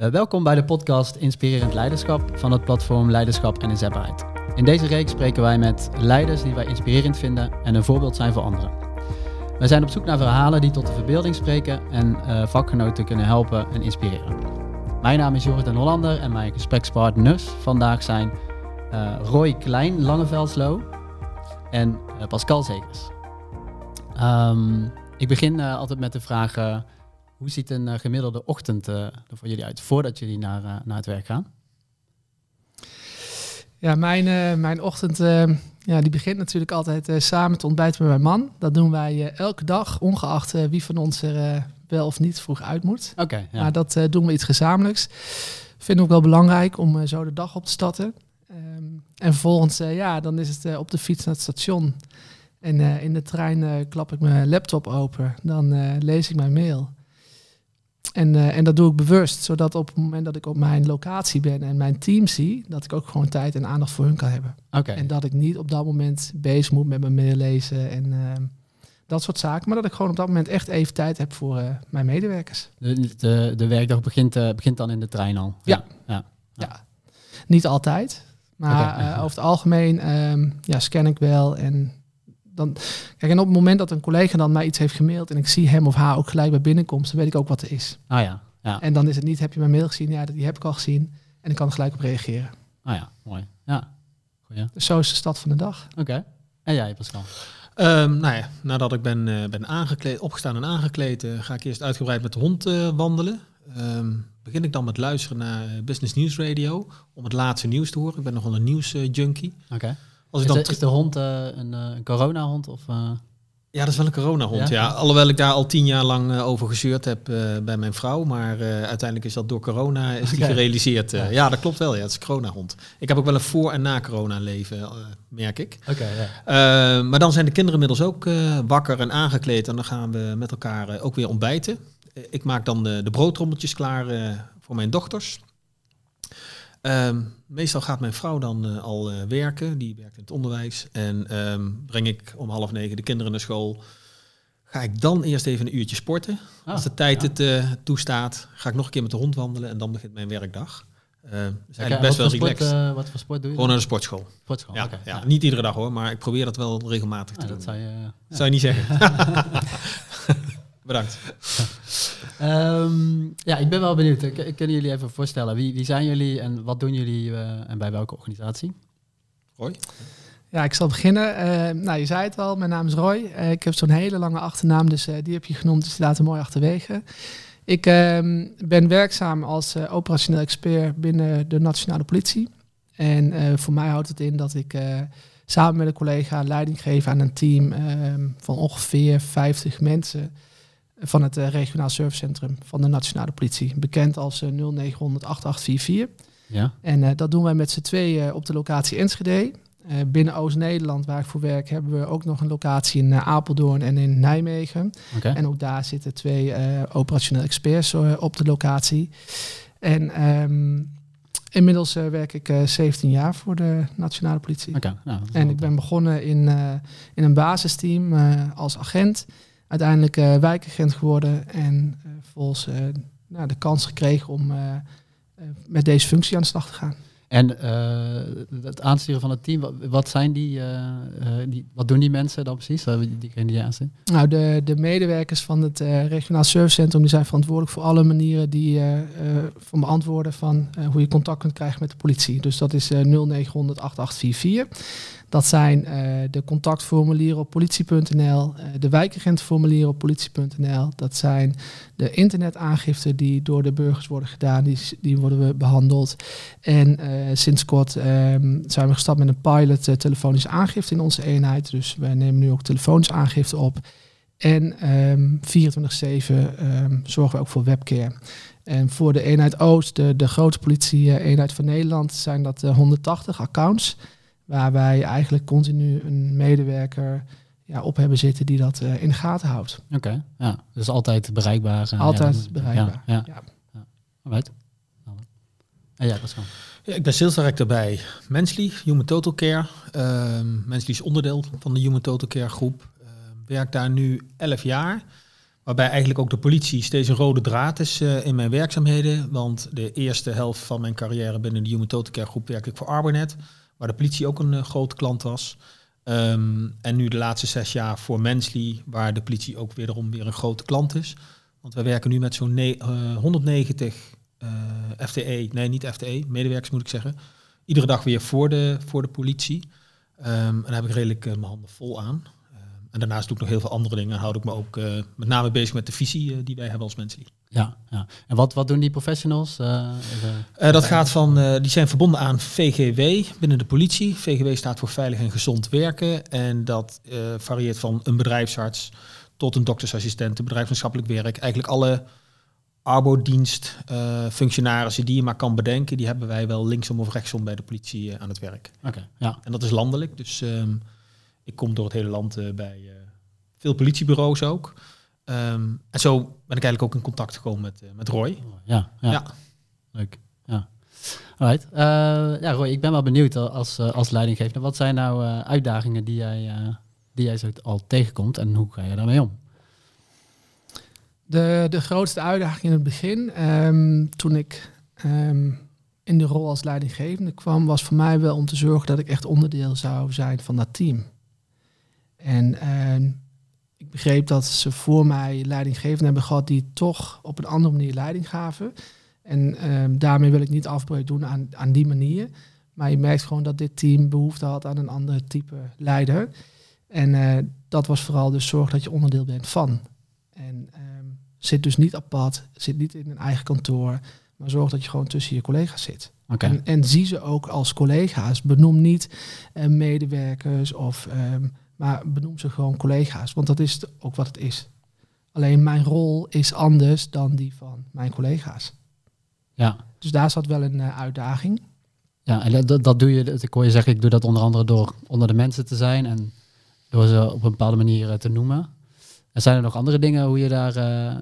Uh, welkom bij de podcast Inspirerend Leiderschap van het platform Leiderschap en Inzetbaarheid. In deze reeks spreken wij met leiders die wij inspirerend vinden en een voorbeeld zijn voor anderen. Wij zijn op zoek naar verhalen die tot de verbeelding spreken en uh, vakgenoten kunnen helpen en inspireren. Mijn naam is Jorrit Hollander en mijn gesprekspartners vandaag zijn uh, Roy Klein Langevelslo en Pascal Zekers. Um, ik begin altijd met de vraag hoe ziet een eh, gemiddelde ochtend uh, er voor jullie uit voordat jullie naar, uh, naar het werk gaan? Ja, mijn, mijn ochtend ja, die begint natuurlijk altijd samen te ontbijten met mijn man. Dat doen wij elke dag, ongeacht wie van ons er wel of niet vroeg uit moet. Oké. ja. Maar dat doen we iets gezamenlijks. Vind ik ook wel belangrijk om zo de dag op te starten. Um, en vervolgens, ja, dan is het op de fiets naar het station. En in de trein klap ik mijn laptop open. Dan lees ik mijn mail. En, uh, en dat doe ik bewust, zodat op het moment dat ik op mijn locatie ben en mijn team zie, dat ik ook gewoon tijd en aandacht voor hun kan hebben. Okay. En dat ik niet op dat moment bezig moet met mijn mail lezen en uh, dat soort zaken, maar dat ik gewoon op dat moment echt even tijd heb voor uh, mijn medewerkers. De, de, de werkdag begint, begint dan in de trein al? Ja. Ja. ja. ja. Niet altijd, maar okay. over het algemeen um, ja, scan ik wel en dan, kijk, en op het moment dat een collega dan mij iets heeft gemaild en ik zie hem of haar ook gelijk bij binnenkomst, dan weet ik ook wat er is. Ah ja. ja. En dan is het niet, heb je mijn mail gezien? Ja, die heb ik al gezien. En ik kan er gelijk op reageren. Ah ja, mooi. Ja. Goeie. Dus zo is de stad van de dag. Oké. En jij, Pascal? Um, nou ja, nadat ik ben, uh, ben aangekleed, opgestaan en aangekleed, uh, ga ik eerst uitgebreid met de hond uh, wandelen. Um, begin ik dan met luisteren naar Business News Radio om het laatste nieuws te horen. Ik ben nogal een nieuwsjunkie. Oké. Okay. Als is, dan de, is de hond uh, een, uh, een coronahond? Of, uh... Ja, dat is wel een coronahond, ja? ja. Alhoewel ik daar al tien jaar lang over gezeurd heb bij mijn vrouw. Maar uiteindelijk is dat door corona is die gerealiseerd. Ja. ja. dat klopt wel. Ja, het is een coronahond. Ik heb ook wel een voor- en na-corona leven, merk ik. Ja. maar dan zijn de kinderen inmiddels ook wakker en aangekleed. En dan gaan we met elkaar ook weer ontbijten. ik maak dan de, de broodtrommeltjes klaar voor mijn dochters. Um, meestal gaat mijn vrouw dan uh, al uh, werken, die werkt in het onderwijs. En um, breng ik om half negen de kinderen naar school. Ga ik dan eerst even een uurtje sporten. Ah, Als de tijd ja. het uh, toestaat, ga ik nog een keer met de hond wandelen en dan begint mijn werkdag. Uh, dus eigenlijk best wel relaxed. Wat voor sport doe je? Gewoon naar de sportschool. Sportschool, ja, okay, ja, ja, Niet iedere dag hoor, maar ik probeer dat wel regelmatig te ah, doen. Dat zou je, zou je niet zeggen. Bedankt. um, ja, ik ben wel benieuwd. Kunnen jullie even voorstellen, wie, wie zijn jullie en wat doen jullie uh, en bij welke organisatie? Roy? Ja, ik zal beginnen. Uh, nou, je zei het al, mijn naam is Roy. Uh, ik heb zo'n hele lange achternaam, dus die heb je genoemd, dus die laat er mooi achterwege. Ik ehm, ben werkzaam als operationeel expert binnen de Nationale Politie. En voor mij houdt het in dat ik samen met een collega leiding geef aan een team ehm, van ongeveer 50 mensen van het uh, regionaal servicecentrum van de nationale politie, bekend als uh, 0900 8844. Ja. En uh, dat doen wij met z'n tweeën op de locatie Enschede. binnen Oost-Nederland, waar ik voor werk, hebben we ook nog een locatie in Apeldoorn en in Nijmegen. Okay. En ook daar zitten twee operationeel experts op de locatie. En um, inmiddels werk ik 17 jaar voor de nationale politie. Okay, nou, en ik ben begonnen in, in een basisteam als agent uiteindelijk uh, wijkagent geworden en uh, vervolgens uh, nou, de kans gekregen om met deze functie aan de slag te gaan. En het aansturen van het team, wat, wat zijn die, die, wat doen die mensen dan precies, diegene die aansturen? Nou, de, de medewerkers van het regionaal servicecentrum die zijn verantwoordelijk voor alle manieren die van beantwoorden van hoe je contact kunt krijgen met de politie. Dus dat is 0900 8844. Dat zijn uh, de contactformulieren op politie.nl, uh, de wijkagentformulieren op politie.nl. Dat zijn de internetaangiften die door de burgers worden gedaan, die, die worden we behandeld. En uh, sinds kort um, zijn we gestart met een pilot telefonische aangifte in onze eenheid. Dus wij nemen nu ook telefonische aangifte op. En um, 24-7 um, zorgen we ook voor webcare. En voor de eenheid Oost, de, de grootste politie-eenheid van Nederland, zijn dat 180 accounts waar wij eigenlijk continu een medewerker ja, op hebben zitten die dat uh, in de gaten houdt. Oké, okay, ja. Dus altijd bereikbaar. Uh, altijd ja, bereikbaar, ja. ja. ja. En ja, dat is. Ja, ik ben sales director bij Mensly, Human Total Care. Uh, Mensly is onderdeel van de Human Total Care groep. Uh, werk daar nu 11 jaar. Waarbij eigenlijk ook de politie steeds een rode draad is uh, in mijn werkzaamheden. Want de eerste helft van mijn carrière binnen de Human Total Care groep werkte ik voor Arbonet. Waar de politie ook een uh, grote klant was. Um, en nu de laatste zes jaar voor Mensly, waar de politie ook wederom weer een grote klant is. Want wij werken nu met zo'n uh, 190 FTE, nee niet FTE, medewerkers moet ik zeggen. Iedere dag weer voor de, voor de politie. Um, en daar heb ik redelijk mijn handen vol aan. En daarnaast doe ik nog heel veel andere dingen. En houd ik me ook uh, met name bezig met de visie uh, die wij hebben als mensen. Ja, ja. En wat, wat doen die professionals? Uh, dat gaat van, die zijn verbonden aan VGW binnen de politie. VGW staat voor Veilig en Gezond Werken. En dat varieert van een bedrijfsarts tot een doktersassistent, bedrijfsmaatschappelijk werk. Eigenlijk alle arbodienst functionarissen die je maar kan bedenken, die hebben wij wel linksom of rechtsom bij de politie aan het werk. Oké. ja. En dat is landelijk. Dus um, ik kom door het hele land uh, bij uh, veel politiebureaus ook. Um, en zo ben ik eigenlijk ook in contact gekomen met, uh, met Roy. Ja, ja, ja. leuk. Ja. Alright. ja, Roy, ik ben wel benieuwd als, als leidinggevende. Wat zijn nou uitdagingen die jij, die jij zo al tegenkomt en hoe ga je daarmee om? De, de grootste uitdaging in het begin, um, toen ik um, in de rol als leidinggevende kwam, was voor mij wel om te zorgen dat ik echt onderdeel zou zijn van dat team. En uh, ik begreep dat ze voor mij leidinggevenden hebben gehad die toch op een andere manier leiding gaven. En uh, daarmee wil ik niet afbreuk doen aan, aan die manier. Maar je merkt gewoon dat dit team behoefte had aan een ander type leider. En uh, dat was vooral dus zorg dat je onderdeel bent van. En ehm, zit dus niet apart, zit niet in een eigen kantoor, maar zorg dat je gewoon tussen je collega's zit. Okay. En, en, zie ze ook als collega's. Benoem niet uh, medewerkers of um, maar benoem ze gewoon collega's, want dat is ook wat het is. Alleen mijn rol is anders dan die van mijn collega's. Ja. Dus daar zat wel een uh, uitdaging. Ja, en dat, dat doe je, ik hoor je zeggen, ik doe dat onder andere door onder de mensen te zijn en door ze op een bepaalde manier uh, te noemen. En zijn er nog andere dingen hoe je, daar, uh,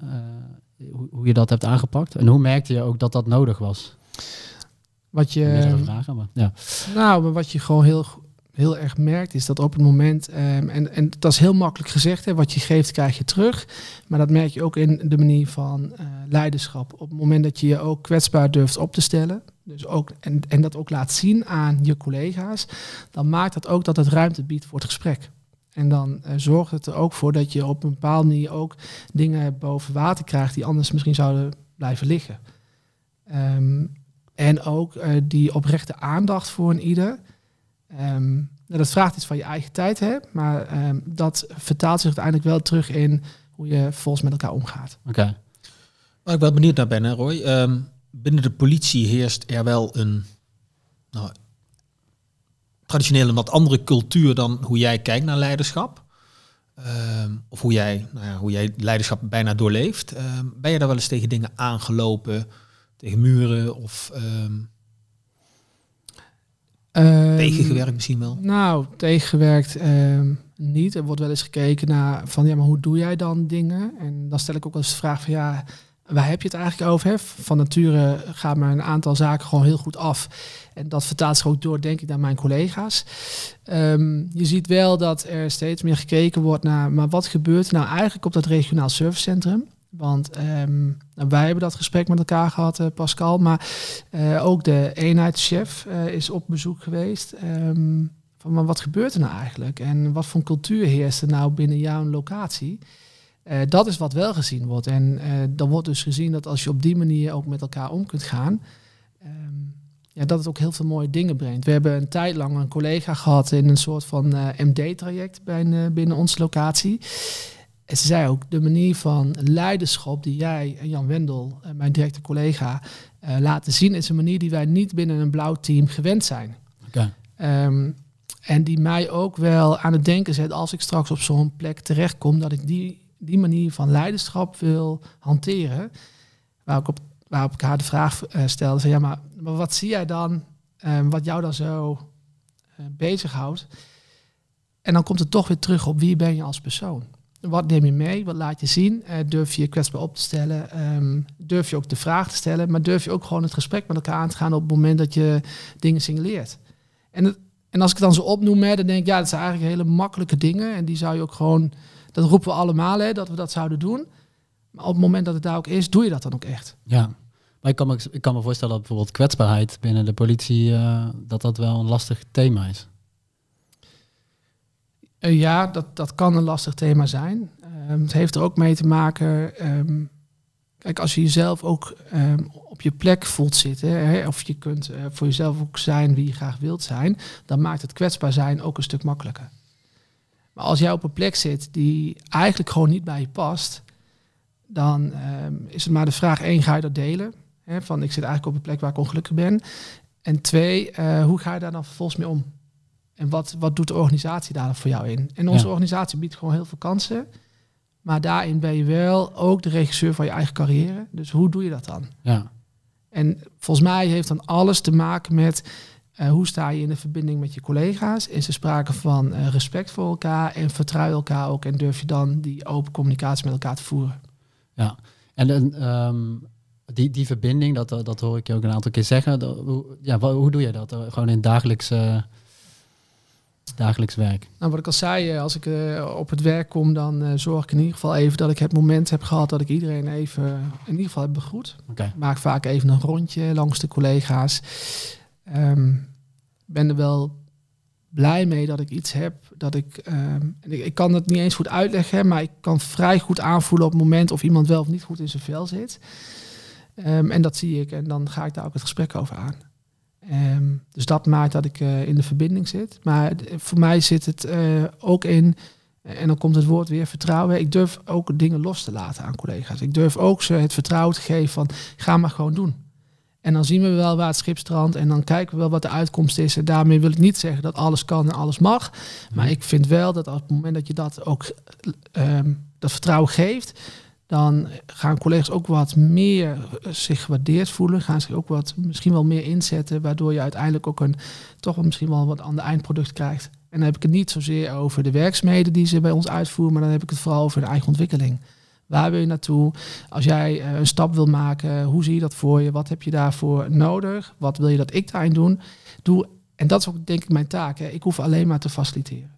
hoe, hoe, je dat hebt aangepakt? En hoe merkte je ook dat dat nodig was? Wat je. Vragen, maar ja. Nou, maar wat je gewoon heel heel erg merkt, is dat op het moment, um, en, en dat is heel makkelijk gezegd, hè, wat je geeft krijg je terug. Maar dat merk je ook in de manier van uh, leiderschap. Op het moment dat je je ook kwetsbaar durft op te stellen, dus ook, en, en dat ook laat zien aan je collega's, dan maakt dat ook dat het ruimte biedt voor het gesprek. En dan uh, zorgt het er ook voor dat je op een bepaalde manier ook dingen boven water krijgt die anders misschien zouden blijven liggen. Um, en ook uh, die oprechte aandacht voor een ieder. Um, dat vraagt iets van je eigen tijd, hè? maar um, dat vertaalt zich uiteindelijk wel terug in hoe je volgens met elkaar omgaat. Oké. Okay. Waar ik wel benieuwd naar ben, hè, Roy. Um, binnen de politie heerst er wel een nou, traditionele, wat andere cultuur dan hoe jij kijkt naar leiderschap. of hoe jij, nou ja, hoe jij leiderschap bijna doorleeft. ben je daar wel eens tegen dingen aangelopen, tegen muren of Um, tegengewerkt misschien wel? Nou, tegengewerkt um, niet. Er wordt wel eens gekeken naar van ja, maar hoe doe jij dan dingen? En dan stel ik ook wel eens de vraag van ja, waar heb je het eigenlijk over? Hè? Van nature gaat me een aantal zaken gewoon heel goed af. En dat vertaalt zich ook door, denk ik, naar mijn collega's. Um, je ziet wel dat er steeds meer gekeken wordt naar, maar wat gebeurt nou eigenlijk op dat regionaal servicecentrum? Want um, wij hebben dat gesprek met elkaar gehad, uh, Pascal. Maar uh, ook de eenheidschef uh, is op bezoek geweest. Um, van maar wat gebeurt er nou eigenlijk? En wat voor cultuur heerst er nou binnen jouw locatie? dat is wat wel gezien wordt. En dan wordt dus gezien dat als je op die manier ook met elkaar om kunt gaan. Um, ja, dat het ook heel veel mooie dingen brengt. We hebben een tijd lang een collega gehad in een soort van MD-traject binnen onze locatie. En ze zei ook, de manier van leiderschap die jij en Jan Wendel, eh, mijn directe collega, uh, laten zien, is een manier die wij niet binnen een blauw team gewend zijn. Okay. Um, en die mij ook wel aan het denken zet als ik straks op zo'n plek terechtkom, dat ik die, die manier van leiderschap wil hanteren. Waarop ik, op, waarop ik haar de vraag uh, stelde, van, ja, maar, maar, wat zie jij dan, um, wat jou dan zo uh, bezighoudt? En dan komt het toch weer terug op wie ben je als persoon. Wat neem je mee? Wat laat je zien? Uh, durf je je kwetsbaar op te stellen? Um, durf je ook de vraag te stellen? Maar durf je ook gewoon het gesprek met elkaar aan te gaan op het moment dat je dingen signaleert? En, en als ik het dan zo opnoem, hè, dan denk ik, ja, dat zijn eigenlijk hele makkelijke dingen. En die zou je ook gewoon, dat roepen we allemaal, hè, dat we dat zouden doen. Maar op het moment dat het daar ook is, doe je dat dan ook echt. Ja, maar ik kan me, ik kan me voorstellen dat bijvoorbeeld kwetsbaarheid binnen de politie, uh, dat dat wel een lastig thema is. Uh, ja, dat, dat kan een lastig thema zijn. Um, het heeft er ook mee te maken. Um, kijk, als je jezelf ook um, op je plek voelt zitten, of je kunt uh, voor jezelf ook zijn wie je graag wilt zijn, dan maakt het kwetsbaar zijn ook een stuk makkelijker. Maar als jij op een plek zit die eigenlijk gewoon niet bij je past, dan is het maar de vraag: één, ga je dat delen? Hè, van ik zit eigenlijk op een plek waar ik ongelukkig ben. En twee, uh, hoe ga je daar dan vervolgens mee om? En wat, wat doet de organisatie daar voor jou in? En onze ja. organisatie biedt gewoon heel veel kansen. Maar daarin ben je wel ook de regisseur van je eigen carrière. Dus hoe doe je dat dan? Ja. En volgens mij heeft dan alles te maken met uh, hoe sta je in de verbinding met je collega's? Is er sprake van uh, respect voor elkaar en vertrouw elkaar ook en durf je dan die open communicatie met elkaar te voeren? Ja, en um, die, die verbinding, dat, dat hoor ik je ook een aantal keer zeggen. Dat, hoe, ja, hoe doe je dat? Gewoon in het dagelijks, uh, dagelijks werk? Nou, wat ik al zei, als ik uh, op het werk kom, dan uh, zorg ik in ieder geval even dat ik het moment heb gehad dat ik iedereen even in ieder geval heb begroet. Okay. Maak vaak even een rondje langs de collega's. Um, ben er wel blij mee dat ik iets heb dat ik, um, en ik, ik kan het niet eens goed uitleggen, maar ik kan vrij goed aanvoelen op het moment of iemand wel of niet goed in zijn vel zit. Um, en dat zie ik en dan ga ik daar ook het gesprek over aan. Um, dus dat maakt dat ik uh, in de verbinding zit. Maar voor mij zit het uh, ook in, en dan komt het woord weer vertrouwen. Ik durf ook dingen los te laten aan collega's. Ik durf ook ze het vertrouwen te geven van ga maar gewoon doen. En dan zien we wel waar het schip strandt en dan kijken we wel wat de uitkomst is. En daarmee wil ik niet zeggen dat alles kan en alles mag. Maar ik vind wel dat op het moment dat je dat ook um, dat vertrouwen geeft, dan gaan collega's ook wat meer zich gewaardeerd voelen. Gaan zich ook wat misschien wel meer inzetten, waardoor je uiteindelijk ook een toch misschien wel wat ander eindproduct krijgt. En dan heb ik het niet zozeer over de werkzaamheden die ze bij ons uitvoeren, maar dan heb ik het vooral over de eigen ontwikkeling. Waar wil je naartoe? Als jij uh, een stap wil maken, hoe zie je dat voor je? Wat heb je daarvoor nodig? Wat wil je dat ik daarin doen? doe? En dat is ook denk ik mijn taak. Hè. Ik hoef alleen maar te faciliteren.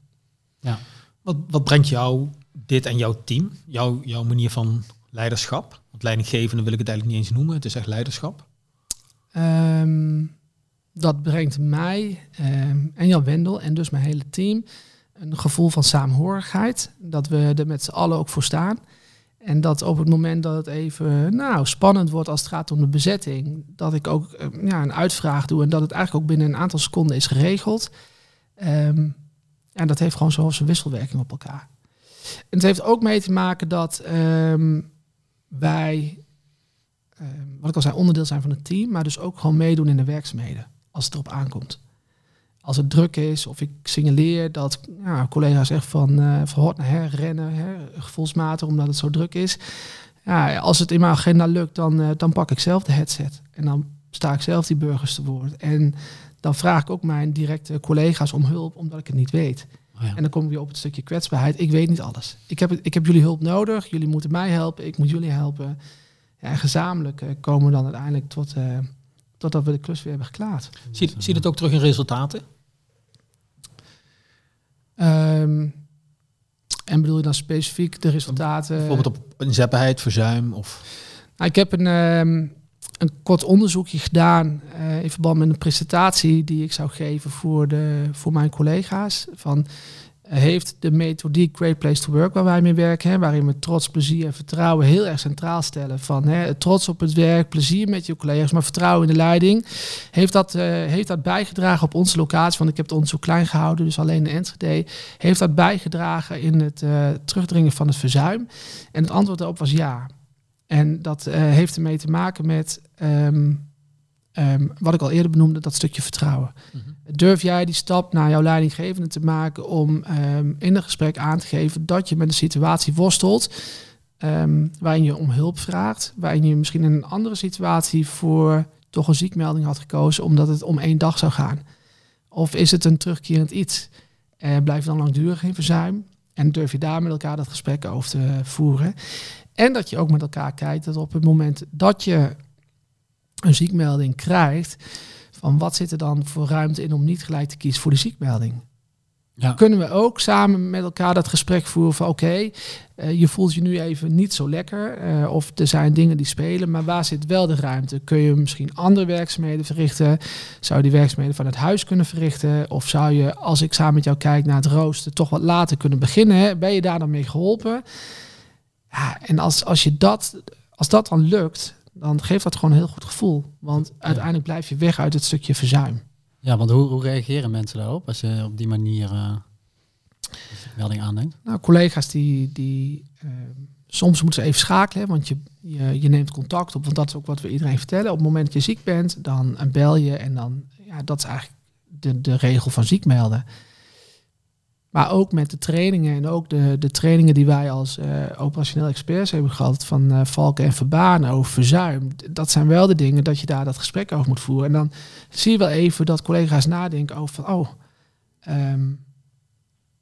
Ja. Wat, wat brengt jou dit en jouw team, jouw, jouw manier van leiderschap? Want leidinggevende wil ik het eigenlijk niet eens noemen, het is echt leiderschap. Um, dat brengt mij um, en Jan Wendel en dus mijn hele team een gevoel van saamhorigheid. Dat we er met z'n allen ook voor staan. En dat op het moment dat het even nou, spannend wordt als het gaat om de bezetting, dat ik ook um, ja, een uitvraag doe en dat het eigenlijk ook binnen een aantal seconden is geregeld. En dat heeft gewoon zo'n wisselwerking op elkaar. En het heeft ook mee te maken dat um, wij, um, wat ik al zei, onderdeel zijn van het team, maar dus ook gewoon meedoen in de werkzaamheden als het erop aankomt. Als het druk is of ik signaleer dat collega's echt van, uh, van rennen, hè, gevoelsmatig omdat het zo druk is. Ja, als het in mijn agenda lukt, dan, uh, dan pak ik zelf de headset. En dan sta ik zelf die burgers te woord. En dan vraag ik ook mijn directe collega's om hulp, omdat ik het niet weet. Oh ja. En dan kom ik weer op het stukje kwetsbaarheid. Ik weet niet alles. Ik heb, ik heb jullie hulp nodig. Jullie moeten mij helpen. Ik moet jullie helpen. Ja, en gezamenlijk uh, komen we dan uiteindelijk tot, uh, totdat we de klus weer hebben geklaard. Zie, zie je het ook terug in resultaten? Um, en bedoel je dan specifiek de resultaten? Bijvoorbeeld op inzetbaarheid, verzuim of... Nou, ik heb een, um, een kort onderzoekje gedaan uh, in verband met een presentatie die ik zou geven voor, de, voor mijn collega's. Van, uh, heeft de methodiek Great Place to Work waar wij mee werken, hè, waarin we trots, plezier en vertrouwen heel erg centraal stellen. Van hè, trots op het werk, plezier met je collega's, maar vertrouwen in de leiding. Heeft dat, uh, heeft dat bijgedragen op onze locatie? Want ik heb het onderzoek klein gehouden, dus alleen de Enschede. Heeft dat bijgedragen in het terugdringen van het verzuim? En het antwoord daarop was ja. En dat uh, heeft ermee te maken met um, um, wat ik al eerder benoemde, dat stukje vertrouwen. Mm-hmm. Durf jij die stap naar jouw leidinggevende te maken om um, in een gesprek aan te geven dat je met een situatie worstelt waarin je om hulp vraagt, waarin je misschien in een andere situatie voor toch een ziekmelding had gekozen omdat het om één dag zou gaan? Of is het een terugkerend iets? Uh, blijf dan langdurig in verzuim en durf je daar met elkaar dat gesprek over te voeren? En dat je ook met elkaar kijkt dat op het moment dat je een ziekmelding krijgt, van wat zit er dan voor ruimte in om niet gelijk te kiezen voor de ziekmelding? Ja. Kunnen we ook samen met elkaar dat gesprek voeren van oké, eh, je voelt je nu even niet zo lekker uh, of er zijn dingen die spelen, maar waar zit wel de ruimte? Kun je misschien andere werkzaamheden verrichten? Zou je die werkzaamheden van het huis kunnen verrichten? Of zou je, als ik samen met jou kijk naar het rooster, toch wat later kunnen beginnen? Hè? Ben je daar dan mee geholpen? Ja, en als, als, je dat, als dat dan lukt, dan geeft dat gewoon een heel goed gevoel. Want uiteindelijk blijf je weg uit het stukje verzuim. Ja, want hoe, hoe reageren mensen daarop als je op die manier uh, melding aanneemt? Nou, collega's die, die uh, soms moeten ze even schakelen, want je, je, je, neemt contact op, want dat is ook wat we iedereen vertellen. Op het moment dat je ziek bent, dan bel je en dan, ja, dat is eigenlijk de, de regel van ziek melden. Maar ook met de trainingen en ook de, de trainingen die wij als uh, operationeel experts hebben gehad van uh, Valken en Verbaan over verzuim. Dat zijn wel de dingen dat je daar dat gesprek over moet voeren. En dan zie je wel even dat collega's nadenken over van, oh, um,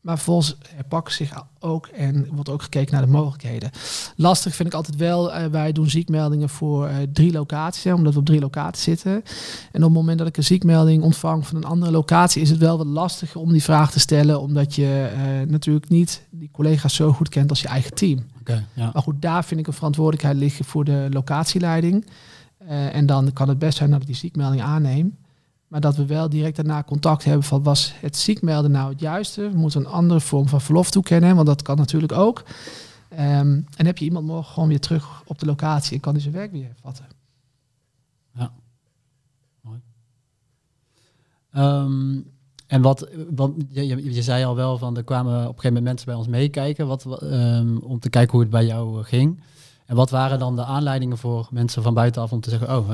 maar vervolgens herpakken zich ook en wordt ook gekeken naar de mogelijkheden. Lastig vind ik altijd wel, uh, wij doen ziekmeldingen voor uh, drie locaties, hè, omdat we op drie locaties zitten. En op het moment dat ik een ziekmelding ontvang van een andere locatie, is het wel wat lastiger om die vraag te stellen, omdat je uh, natuurlijk niet die collega's zo goed kent als je eigen team. Okay, ja. Maar goed, daar vind ik een verantwoordelijkheid liggen voor de locatieleiding. en dan kan het best zijn dat ik die ziekmelding aanneem. Maar dat we wel direct daarna contact hebben van was het ziekmelden nou het juiste? We moeten een andere vorm van verlof toekennen, want dat kan natuurlijk ook. Um, en heb je iemand morgen gewoon weer terug op de locatie en kan hij zijn werk weer vatten. Ja, mooi. Um, en wat, wat je, zei al wel van er kwamen op een gegeven moment mensen bij ons meekijken wat, um, om te kijken hoe het bij jou ging. En wat waren dan de aanleidingen voor mensen van buitenaf om te zeggen, oh,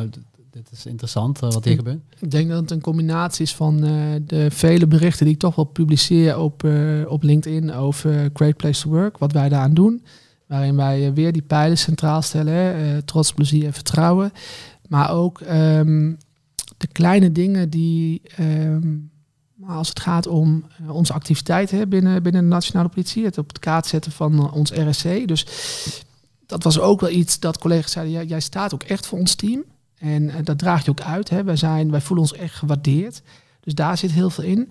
dit is interessant uh, wat hier gebeurt. Ik denk dat het een combinatie is van uh, de vele berichten die ik toch wel publiceer op, uh, op LinkedIn over Great Place to Work, wat wij daaraan doen. Waarin wij weer die pijlen centraal stellen, trots, plezier en vertrouwen. Maar ook um, de kleine dingen die, um, als het gaat om onze activiteiten binnen, binnen de nationale politie, het op het kaart zetten van ons RSC. Dus dat was ook wel iets dat collega's zeiden, ja, jij staat ook echt voor ons team. En uh, dat draag je ook uit. Hè. Wij, zijn, wij voelen ons echt gewaardeerd. Dus daar zit heel veel in.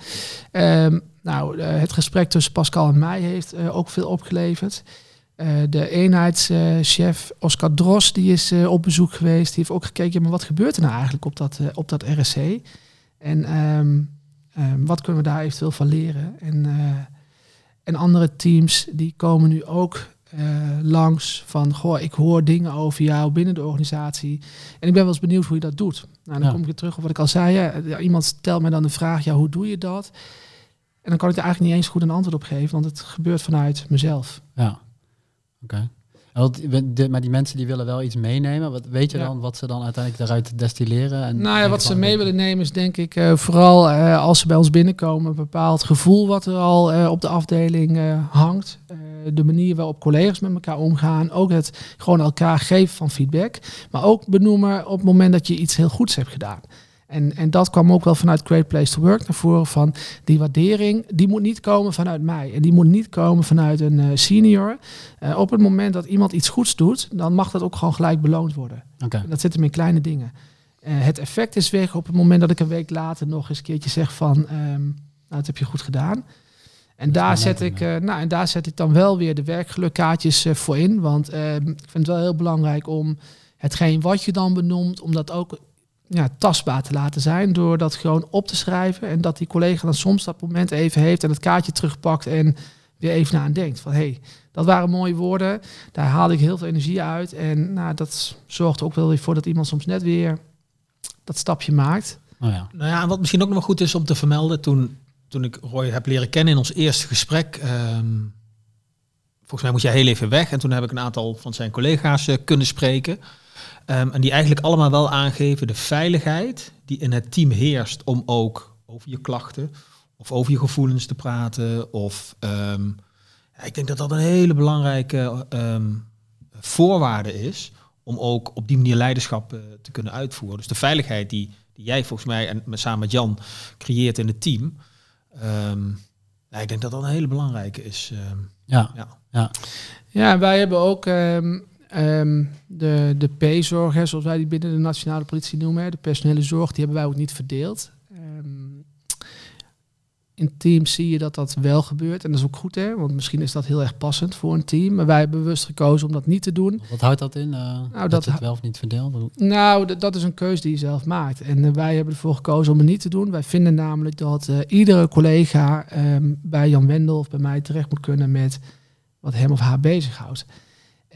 Um, nou, uh, het gesprek tussen Pascal en mij heeft uh, ook veel opgeleverd. de eenheidschef Oscar Dros die is op bezoek geweest. Die heeft ook gekeken, maar wat gebeurt er nou eigenlijk op dat, op dat RSC? En um, um, wat kunnen we daar eventueel van leren? En, en andere teams die komen nu ook uh, langs van, goh, ik hoor dingen over jou binnen de organisatie. En ik ben wel eens benieuwd hoe je dat doet. Nou, dan kom ik weer terug op wat ik al zei. Ja, iemand stelt mij dan de vraag, ja, hoe doe je dat? En dan kan ik er eigenlijk niet eens goed een antwoord op geven, want het gebeurt vanuit mezelf. Ja, oké maar die mensen die willen wel iets meenemen. Wat, weet je dan wat ze dan uiteindelijk daaruit destilleren? En nou ja, wat ze mee willen nemen is denk ik uh, vooral uh, als ze bij ons binnenkomen, een bepaald gevoel wat er al uh, op de afdeling hangt. de manier waarop collega's met elkaar omgaan. Ook het gewoon elkaar geven van feedback. Maar ook benoemen op het moment dat je iets heel goeds hebt gedaan. En, en dat kwam ook wel vanuit Great Place to Work naar voren van die waardering, die moet niet komen vanuit mij. En die moet niet komen vanuit een uh, senior. Uh, op het moment dat iemand iets goeds doet, dan mag dat ook gewoon gelijk beloond worden. Okay. Dat zit hem in kleine dingen. Uh, het effect is weg op het moment dat ik een week later nog eens een keertje zeg van, um, nou dat heb je goed gedaan. En daar, zet ik, uh, nou, en daar zet ik dan wel weer de werkgelukkaartjes uh, voor in. Want uh, ik vind het wel heel belangrijk om hetgeen wat je dan benoemt, om dat ook ja, tastbaar te laten zijn. Door dat gewoon op te schrijven. En dat die collega dan soms dat moment even heeft en het kaartje terugpakt en weer even aan denkt. Van hé, hey, dat waren mooie woorden. Daar haalde ik heel veel energie uit. En nou, dat zorgt ook wel weer voor dat iemand soms net weer dat stapje maakt. Oh ja. Nou ja, en wat misschien ook nog wel goed is om te vermelden. Toen, toen ik Roy heb leren kennen in ons eerste gesprek. Um, volgens mij moest jij heel even weg. En toen heb ik een aantal van zijn collega's uh, kunnen spreken. Um, en die eigenlijk allemaal wel aangeven de veiligheid die in het team heerst om ook over je klachten of over je gevoelens te praten. Of um, ja, ik denk dat dat een hele belangrijke um, voorwaarde is om ook op die manier leiderschap uh, te kunnen uitvoeren. Dus de veiligheid die, die jij volgens mij en samen met Jan creëert in het team. Ja, ik denk dat dat een hele belangrijke is. ja. ja. Ja. ja, wij hebben ook Um, de de P-zorg, zoals wij die binnen de nationale politie noemen, de personele zorg, die hebben wij ook niet verdeeld. Um, in teams zie je dat dat wel gebeurt. En dat is ook goed, hè? Want misschien is dat heel erg passend voor een team. Maar wij hebben bewust gekozen om dat niet te doen. Wat houdt dat in? Uh, dat, dat het wel of niet verdeeld? Nou, dat is een keuze die je zelf maakt. En uh, wij hebben ervoor gekozen om het niet te doen. Wij vinden namelijk dat uh, iedere collega um, bij Jan Wendel of bij mij terecht moet kunnen met wat hem of haar bezighoudt.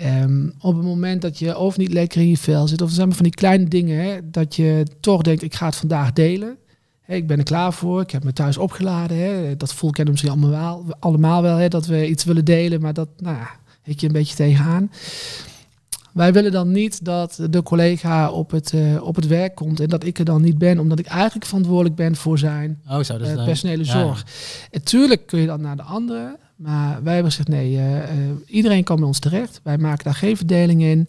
Um, op het moment dat je of niet lekker in je vel zit, of er zijn maar van die kleine dingen, hè, dat je toch denkt, ik ga het vandaag delen ik ben er klaar voor. Ik heb me thuis opgeladen. Hè. Dat voel kennen misschien allemaal, allemaal wel. Hè, dat we iets willen delen, maar dat nou, hik je een beetje tegenaan. Wij willen dan niet dat de collega op het, uh, op het werk komt en dat ik er dan niet ben, omdat ik eigenlijk verantwoordelijk ben voor zijn oh, zo, dus uh, personele zorg. Ja. tuurlijk kun je dan naar de anderen, maar wij hebben gezegd nee, uh, iedereen kan bij ons terecht. Wij maken daar geen verdeling in.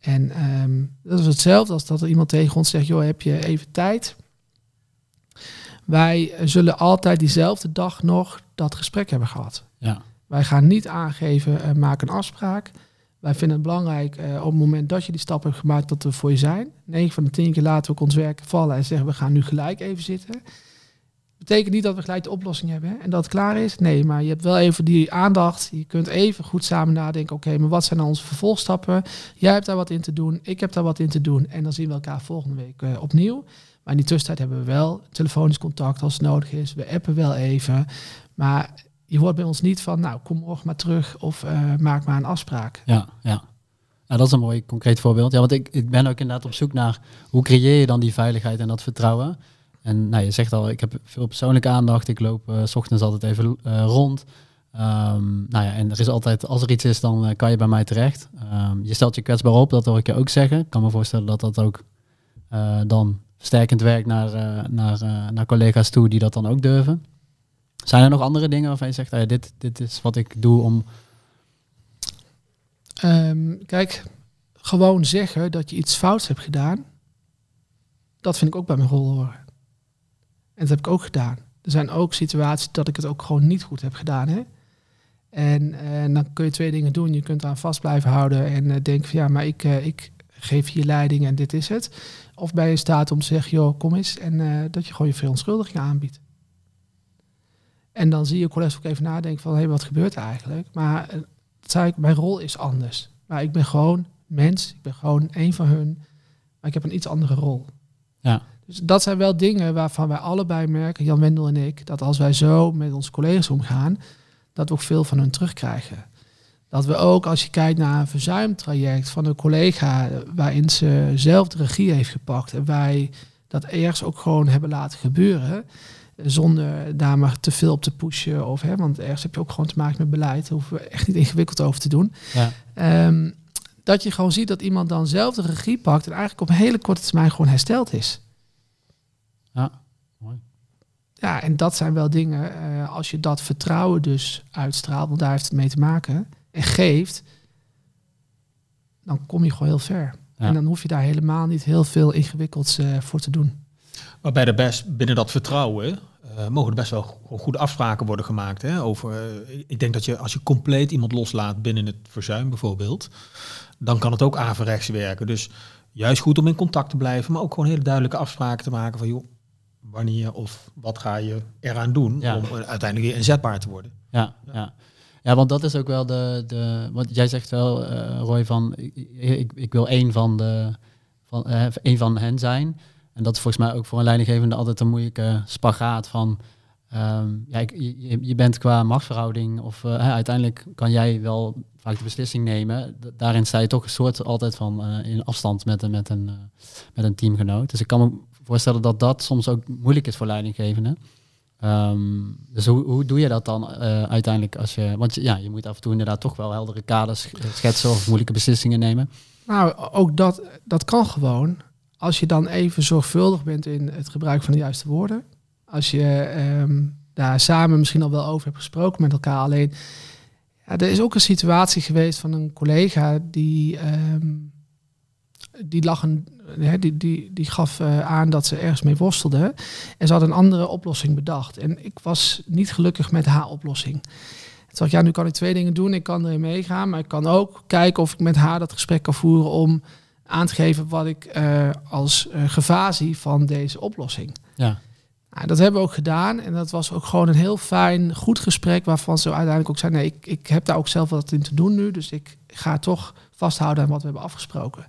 En um, dat is hetzelfde als dat er iemand tegen ons zegt, joh, heb je even tijd? Wij zullen altijd diezelfde dag nog dat gesprek hebben gehad. Ja. Wij gaan niet aangeven, uh, maak een afspraak. Wij vinden het belangrijk uh, op het moment dat je die stap hebt gemaakt dat we voor je zijn. 9 van de 10 keer laten we ook ons werk vallen en zeggen we gaan nu gelijk even zitten. Betekent niet dat we gelijk de oplossing hebben hè, en dat het klaar is. Nee, maar je hebt wel even die aandacht. Je kunt even goed samen nadenken. Oké, maar wat zijn dan onze vervolgstappen? Jij hebt daar wat in te doen. Ik heb daar wat in te doen. En dan zien we elkaar volgende week uh, opnieuw. Maar in die tussentijd hebben we wel telefonisch contact als het nodig is. We appen wel even. Maar je hoort bij ons niet van, nou, kom morgen maar terug of uh, maak maar een afspraak. Ja, ja. Nou, dat is een mooi concreet voorbeeld. Ja, want ik, ik ben ook inderdaad op zoek naar hoe creëer je dan die veiligheid en dat vertrouwen. En nou, je zegt al, ik heb veel persoonlijke aandacht. Ik loop uh, s ochtends altijd even uh, rond. Um, nou ja, en er is altijd, als er iets is, dan uh, kan je bij mij terecht. Um, je stelt je kwetsbaar op, dat hoor ik je ook zeggen. Ik kan me voorstellen dat dat ook dan sterkend werk naar, naar, naar collega's toe die dat dan ook durven. Zijn er nog andere dingen waarvan je zegt, ah, dit, dit is wat ik doe om... Um, kijk, gewoon zeggen dat je iets fouts hebt gedaan, dat vind ik ook bij mijn rol horen. En dat heb ik ook gedaan. Er zijn ook situaties dat ik het ook gewoon niet goed heb gedaan. Hè? En, en dan kun je twee dingen doen. Je kunt eraan vast blijven houden en uh, denken van ja, maar ik, ik geef hier leiding en dit is het. Of ben je in staat om te zeggen, joh, kom eens. En dat je gewoon je verontschuldiging aanbiedt. En dan zie je collega's ook even nadenken van, hé, wat gebeurt er eigenlijk? Maar dat zei ik, mijn rol is anders. Maar ik ben gewoon mens, ik ben gewoon een van hun. Maar ik heb een iets andere rol. Ja. Dus dat zijn wel dingen waarvan wij allebei merken, Jan Wendel en ik, dat als wij zo met onze collega's omgaan, dat we ook veel van hun terugkrijgen. Dat we ook, als je kijkt naar een verzuimtraject van een collega waarin ze zelf de regie heeft gepakt en wij dat ergens ook gewoon hebben laten gebeuren, zonder daar maar te veel op te pushen. Of, hè, want ergens heb je ook gewoon te maken met beleid. Daar hoeven we echt niet ingewikkeld over te doen. Ja. Um, dat je gewoon ziet dat iemand dan zelf de regie pakt en eigenlijk op een hele korte termijn gewoon hersteld is. Ja, mooi. Ja, en dat zijn wel dingen, uh, als je dat vertrouwen dus uitstraalt, want daar heeft het mee te maken en geeft, dan kom je gewoon heel ver. Ja. En dan hoef je daar helemaal niet heel veel ingewikkelds uh, voor te doen. Maar bij de best, binnen dat vertrouwen uh, mogen er best wel goede afspraken worden gemaakt. Hè, over, uh, ik denk dat je als je compleet iemand loslaat binnen het verzuim bijvoorbeeld, dan kan het ook averechts werken. Dus juist goed om in contact te blijven, maar ook gewoon hele duidelijke afspraken te maken van joh, wanneer of wat ga je eraan doen ja. om uiteindelijk weer inzetbaar te worden. Ja, ja. ja. Want dat is ook wel de. de wat jij zegt wel, uh, Roy, van ik, ik, ik, wil één van, de, van, uh, één van hen zijn. En dat is volgens mij ook voor een leidinggevende altijd een moeilijke spagaat van. Um, ja, ik, je, je, bent qua machtsverhouding, of uh, uiteindelijk kan jij wel vaak de beslissing nemen. daarin sta je toch een soort altijd van in afstand met, met, een, met een teamgenoot. Dus ik kan me voorstellen dat dat soms ook moeilijk is voor leidinggevenden. Um, dus hoe, hoe doe je dat dan uh, uiteindelijk als je, want ja, je moet af en toe inderdaad toch wel heldere kaders schetsen of moeilijke beslissingen nemen. Nou, ook dat, dat kan gewoon. Als je dan even zorgvuldig bent in het gebruik van de juiste woorden. Als je um, daar samen misschien al wel over hebt gesproken met elkaar. Alleen, ja, er is ook een situatie geweest van een collega die, um, die lag een die, die, die gaf uh, aan dat ze ergens mee worstelde. En ze had een andere oplossing bedacht. En ik was niet gelukkig met haar oplossing. Toen dacht ja, nu kan ik twee dingen doen. Ik kan erin meegaan, maar ik kan ook kijken of ik met haar dat gesprek kan voeren om aan te geven wat ik uh, als uh, gevaar zie van deze oplossing. Ja. Nou, dat hebben we ook gedaan. En dat was ook gewoon een heel fijn, goed gesprek. Waarvan ze uiteindelijk ook zei: Nee, ik, ik heb daar ook zelf wat in te doen nu. Dus ik ga toch vasthouden aan wat we hebben afgesproken.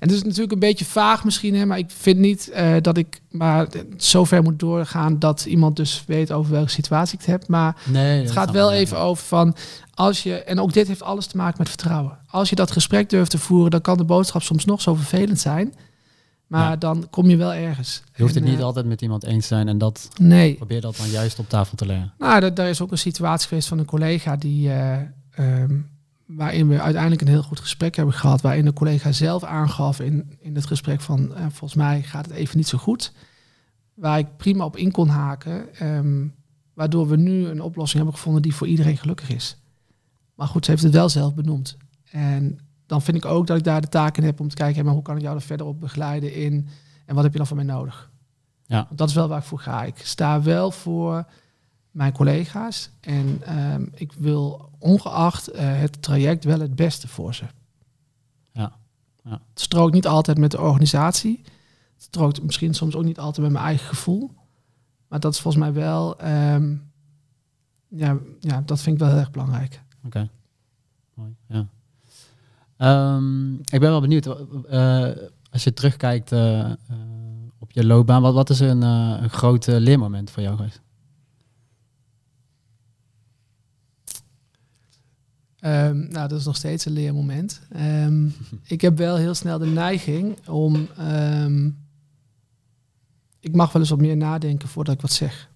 En het is natuurlijk een beetje vaag misschien, hè, maar ik vind niet uh, dat ik maar zo ver moet doorgaan dat iemand dus weet over welke situatie ik het heb. Maar Nee, het gaat wel even over van als je, en ook dit heeft alles te maken met vertrouwen. Als je dat gesprek durft te voeren, dan kan de boodschap soms nog zo vervelend zijn. Maar Ja. dan kom je wel ergens. Je hoeft het En, niet eh, altijd met iemand eens te zijn en dat Nee. probeer dat dan juist op tafel te leggen. Nou, da- daar is ook een situatie geweest van een collega die, eh, ehm, waarin we uiteindelijk een heel goed gesprek hebben gehad. Waarin de collega zelf aangaf in, in het gesprek van eh, volgens mij gaat het even niet zo goed. Waar ik prima op in kon haken. ehm, waardoor we nu een oplossing hebben gevonden die voor iedereen gelukkig is. Maar goed, ze heeft het wel zelf benoemd. En dan vind ik ook dat ik daar de taak in heb om te kijken, maar hoe kan ik jou er verder op begeleiden in en wat heb je dan van mij nodig? Ja. Want dat is wel waar ik voor ga. Ik sta wel voor mijn collega's en ehm, ik wil ongeacht eh, het traject wel het beste voor ze. Ja. Ja. Het strookt niet altijd met de organisatie. Het strookt misschien soms ook niet altijd met mijn eigen gevoel. Maar dat is volgens mij wel, ehm, ja, ja, dat vind ik wel heel erg belangrijk. Oké. Mooi, ja. Ehm, ik ben wel benieuwd, eh, als je terugkijkt eh, eh, op je loopbaan, wat, wat is een, eh, een groot eh, leermoment voor jou geweest? Ehm, nou, dat is nog steeds een leermoment. Ehm, ik heb wel heel snel de neiging om. ehm, ik mag wel eens wat meer nadenken voordat ik wat zeg.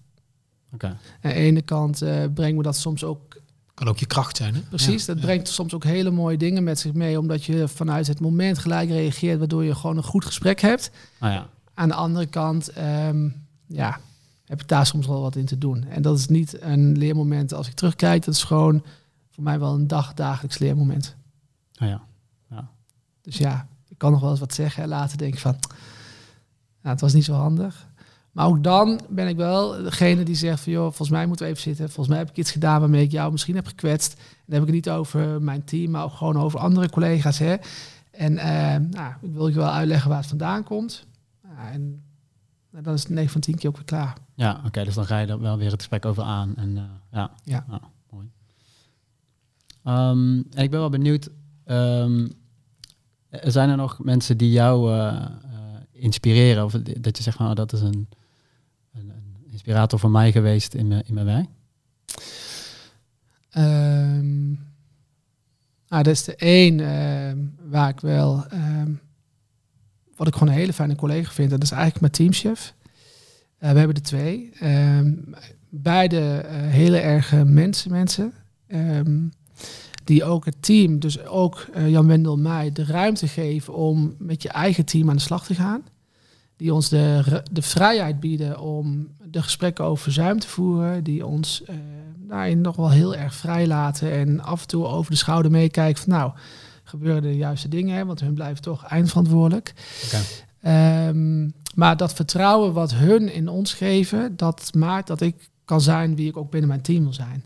Oké. Aan de ene kant eh, brengt me dat soms ook. Kan ook je kracht zijn, hè? Precies, Ja, dat ja. brengt soms ook hele mooie dingen met zich mee, omdat je vanuit het moment gelijk reageert, waardoor je gewoon een goed gesprek hebt. Nou ja, Aan de andere kant, ehm, ja, heb ik daar soms wel wat in te doen. En dat is niet een leermoment als ik terugkijk, dat is gewoon voor mij wel een dag, dagelijks leermoment. nou ja. Dus ja, ik kan nog wel eens wat zeggen en later denk ik van, nou, het was niet zo handig. Maar ook dan ben ik wel degene die zegt van, joh, volgens mij moeten we even zitten. Volgens mij heb ik iets gedaan waarmee ik jou misschien heb gekwetst. En dan heb ik het niet over mijn team, maar ook gewoon over andere collega's. Hè? En eh, nou, ik wil je wel uitleggen waar het vandaan komt. Nou, en nou, dan is het 9 van 10 keer ook weer klaar. Ja, oké, dus dan ga je er wel weer het gesprek over aan. En, eh, ja. Ja. Ehm, en ik ben wel benieuwd, er zijn er nog mensen die jou eh, eh, inspireren? Of dat je zegt oh, dat is een, een, een inspirator voor mij geweest in mijn, in mijn werk? Nou, dat is de één waar ik wel, wat ik gewoon een hele fijne collega vind. Dat is eigenlijk mijn teamchef. Eh, we hebben er twee. Beide hele erge mensen, mensen. Die ook het team, dus ook eh, Jan Wendel mij, de ruimte geven om met je eigen team aan de slag te gaan. Die ons de, de vrijheid bieden om de gesprekken over verzuim te voeren. Die ons eh, daarin nog wel heel erg vrij laten. En af en toe over de schouder meekijken van nou, gebeuren de juiste dingen. Want hun blijven toch eindverantwoordelijk. Ehm, maar dat vertrouwen wat hun in ons geven, dat maakt dat ik kan zijn wie ik ook binnen mijn team wil zijn.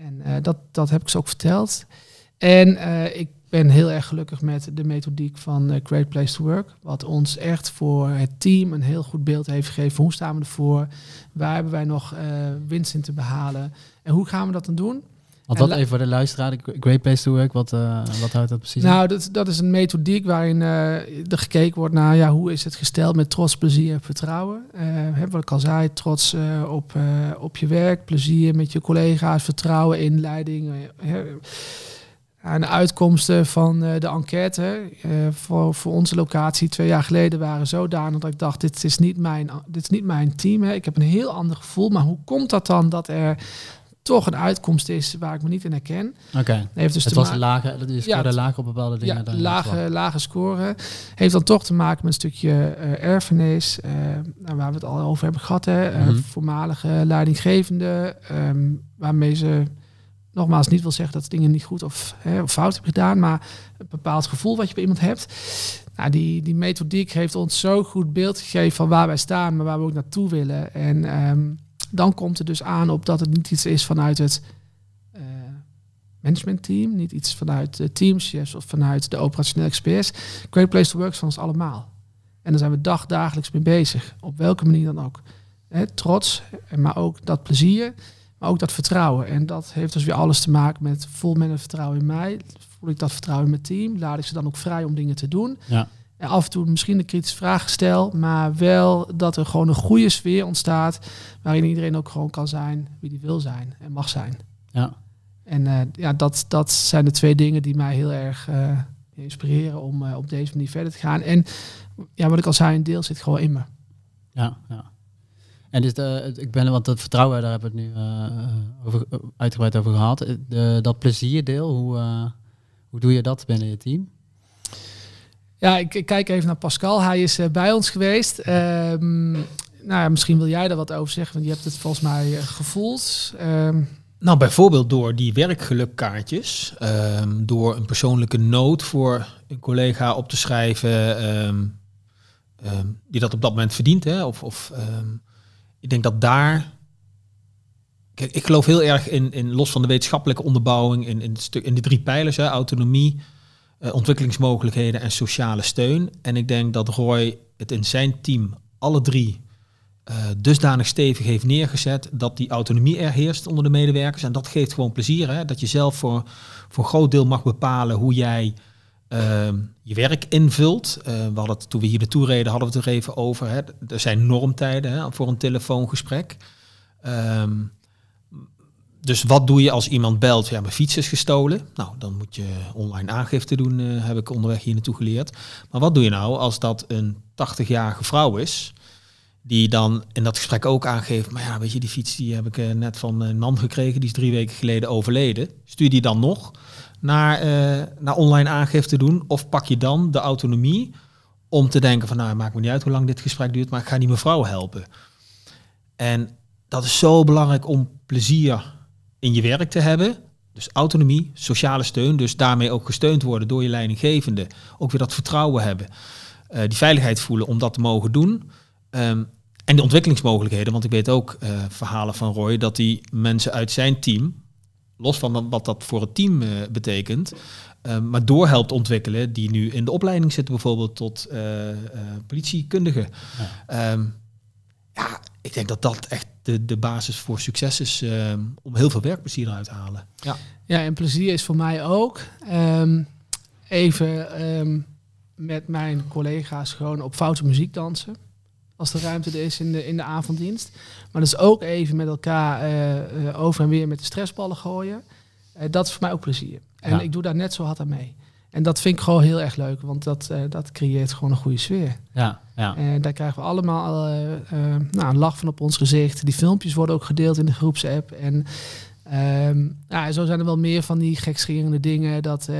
En eh, dat, dat heb ik ze ook verteld. En eh, ik ben heel erg gelukkig met de methodiek van eh, Great Place to Work. Wat ons echt voor het team een heel goed beeld heeft gegeven. Hoe staan we ervoor? Waar hebben wij nog winst in te behalen? En hoe gaan we dat dan doen? Want la- even voor de luisteraar, de Great Place to Work, wat, eh, wat houdt dat precies in? Nou, dat, dat is een methodiek waarin eh, er gekeken wordt naar ja, hoe is het gesteld met trots, plezier en vertrouwen. Eh hè, wat ik al zei, trots op, op je werk, plezier met je collega's, vertrouwen in leiding. En de uitkomsten van de enquête voor, voor onze locatie twee jaar geleden waren zodanig dat ik dacht, dit is niet mijn, dit is niet mijn team. Hè. Ik heb een heel ander gevoel, maar hoe komt dat dan dat er toch een uitkomst is waar ik me niet in herken? Oké, Heeft dus het was ma- lager, je Ja, lager op bepaalde dingen. ja, dan lage, lage score. Heeft dan toch te maken met een stukje eh, erfenis, eh, nou, waar we het al over hebben gehad. Hè, eh, Mhm. voormalige leidinggevende, ehm, waarmee ze nogmaals niet wil zeggen dat dingen niet goed of, hè, of fout hebben gedaan, maar een bepaald gevoel wat je bij iemand hebt. Nou, die, die methodiek heeft ons zo goed beeld gegeven van waar wij staan, maar waar we ook naartoe willen. En ehm, dan komt het dus aan op dat het niet iets is vanuit het eh, managementteam, niet iets vanuit de teamchefs of vanuit de operationele experts. Great Place to Work is van ons allemaal. En daar zijn we dagdagelijks mee bezig, op welke manier dan ook. Hè, trots, maar ook dat plezier, maar ook dat vertrouwen. En dat heeft dus weer alles te maken met voel men het vertrouwen in mij, voel ik dat vertrouwen in mijn team, laat ik ze dan ook vrij om dingen te doen. Ja. En af en toe misschien een kritische vraag stel, maar wel dat er gewoon een goede sfeer ontstaat waarin iedereen ook gewoon kan zijn wie die wil zijn en mag zijn. Ja. En eh, ja, dat, dat zijn de twee dingen die mij heel erg eh, inspireren om uh, op deze manier verder te gaan. En ja, wat ik al zei, een deel zit gewoon in me. Ja, ja. En dus de, ik ben, want dat vertrouwen, daar hebben we het nu over, uitgebreid over gehad. De, dat plezierdeel, hoe, hoe doe je dat binnen je team? Ja, ik, kijk even naar Pascal. Hij is bij ons geweest. Um, nou ja, misschien wil jij daar wat over zeggen, want je hebt het volgens mij gevoeld. Um, nou, bijvoorbeeld door die werkgelukkaartjes, um, door een persoonlijke noot voor een collega op te schrijven die dat op dat moment verdient. Hè? Of, of ik denk dat daar. Kijk, ik geloof heel erg in, in los van de wetenschappelijke onderbouwing, in, in de drie pijlers: hè? autonomie, uh, ontwikkelingsmogelijkheden en sociale steun. En ik denk dat Roy het in zijn team alle drie uh, dusdanig stevig heeft neergezet dat die autonomie er heerst onder de medewerkers. En dat geeft gewoon plezier. Hè? Dat je zelf voor, voor een groot deel mag bepalen hoe jij uh, je werk invult. Uh, we hadden het, toen we hier naartoe reden, hadden we het er even over. Hè? Er zijn normtijden hè, voor een telefoongesprek. Um, dus wat doe je als iemand belt? Ja, mijn fiets is gestolen. Nou, dan moet je online aangifte doen, uh, heb ik onderweg hier naartoe geleerd. Maar wat doe je nou als dat een 80-jarige vrouw is? Die dan in dat gesprek ook aangeeft, maar ja, weet je, die fiets die heb ik uh, net van mijn man gekregen, die is drie weken geleden overleden. Stuur die dan nog naar, uh, naar online aangifte doen? Of pak je dan de autonomie om te denken van, nou, maakt me niet uit hoe lang dit gesprek duurt, maar ik ga die mevrouw helpen. En dat is zo belangrijk om plezier in je werk te hebben. Dus autonomie, sociale steun, dus daarmee ook gesteund worden door je leidinggevende. Ook weer dat vertrouwen hebben, uh, die veiligheid voelen om dat te mogen doen. Um, en de ontwikkelingsmogelijkheden, want ik weet ook uh, verhalen van Roy dat die mensen uit zijn team, los van wat dat voor het team uh, betekent, uh, maar door helpt ontwikkelen, die nu in de opleiding zitten, bijvoorbeeld tot politiekundige. Ja. Um, ja, ik denk dat dat echt de, de basis voor succes is um, om heel veel werkplezier eruit te halen. Ja, ja en plezier is voor mij ook um, even um, met mijn collega's gewoon op foute muziek dansen als er ruimte er is in de, in de avonddienst. Maar dus ook even met elkaar uh, uh, over en weer met de stressballen gooien. Uh, dat is voor mij ook plezier. En ja. ik doe daar net zo hard aan mee. En dat vind ik gewoon heel erg leuk, want dat, dat creëert gewoon een goede sfeer. Ja, ja. En daar krijgen we allemaal nou, een lach van op ons gezicht. Die filmpjes worden ook gedeeld in de groepsapp. En Um, ja, zo zijn er wel meer van die gekscherende dingen. Dat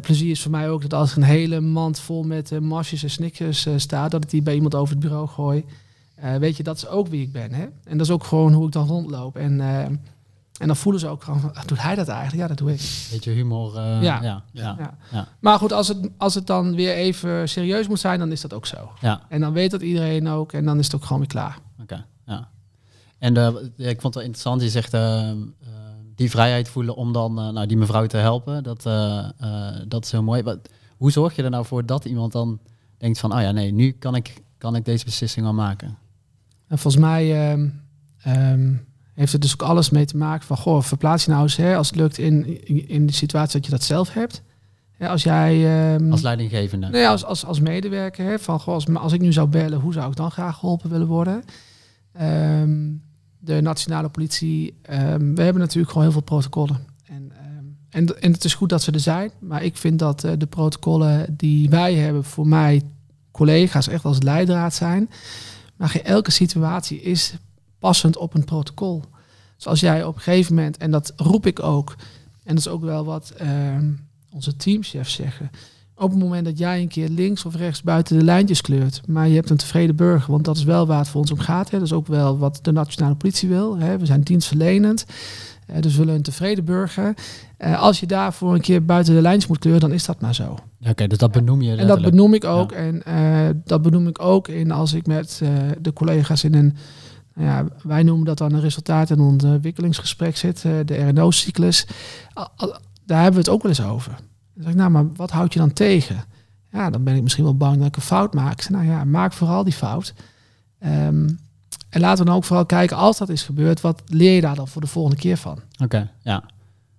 plezier is voor mij ook dat als er een hele mand vol met masjes en snickers staat, dat ik die bij iemand over het bureau gooi. weet je, dat is ook wie ik ben. Hè? En dat is ook gewoon hoe ik dan rondloop. En, en dan voelen ze ook gewoon, doet hij dat eigenlijk? Ja, dat doe ik. Beetje humor. Ja. Ja, ja. ja. ja. Maar goed, als het, als het dan weer even serieus moet zijn, dan is dat ook zo. Ja. En dan weet dat iedereen ook en dan is het ook gewoon weer klaar. Oké, okay. ja. En uh, ik vond het wel interessant, je zegt uh, die vrijheid voelen om dan nou, die mevrouw te helpen. Dat, dat is heel mooi. Maar hoe zorg je er nou voor dat iemand dan denkt van, oh ja, nee, nu kan ik, kan ik deze beslissing al maken? En volgens mij um, heeft het dus ook alles mee te maken van, goh, verplaats je nou eens, hè, als het lukt in, in, in de situatie dat je dat zelf hebt. Als jij... Um, als leidinggevende? Nee, als, als, als medewerker. Hè, van, goh, als, als ik nu zou bellen, hoe zou ik dan graag geholpen willen worden? Um, de nationale politie, um, we hebben natuurlijk gewoon heel veel protocollen. En, en, en het is goed dat ze er zijn, maar ik vind dat uh, de protocollen die wij hebben voor mij collega's echt als leidraad zijn. Maar geen elke situatie is passend op een protocol. Dus als jij op een gegeven moment, en dat roep ik ook, en dat is ook wel wat um, onze teamchefs zeggen. Op het moment dat jij een keer links of rechts buiten de lijntjes kleurt, maar je hebt een tevreden burger, want dat is wel waar het voor ons om gaat. Hè. Dat is ook wel wat de nationale politie wil. Hè. We zijn dienstverlenend, uh, dus we willen een tevreden burger. Uh, als je daarvoor een keer buiten de lijntjes moet kleuren, dan is dat maar zo. Oké, okay, dus dat benoem je. En dat benoem ik ook. Ja. En uh, dat benoem ik ook in als ik met de collega's in een ja, wij noemen dat dan een resultaat- en ontwikkelingsgesprek zit, de RNO-cyclus. Daar hebben we het ook wel eens over. Dan zeg ik, nou, maar wat houd je dan tegen? Ja, dan ben ik misschien wel bang dat ik een fout maak. Nou ja, maak vooral die fout. Um, En laten we dan ook vooral kijken, als dat is gebeurd, wat leer je daar dan voor de volgende keer van? Oké, ja.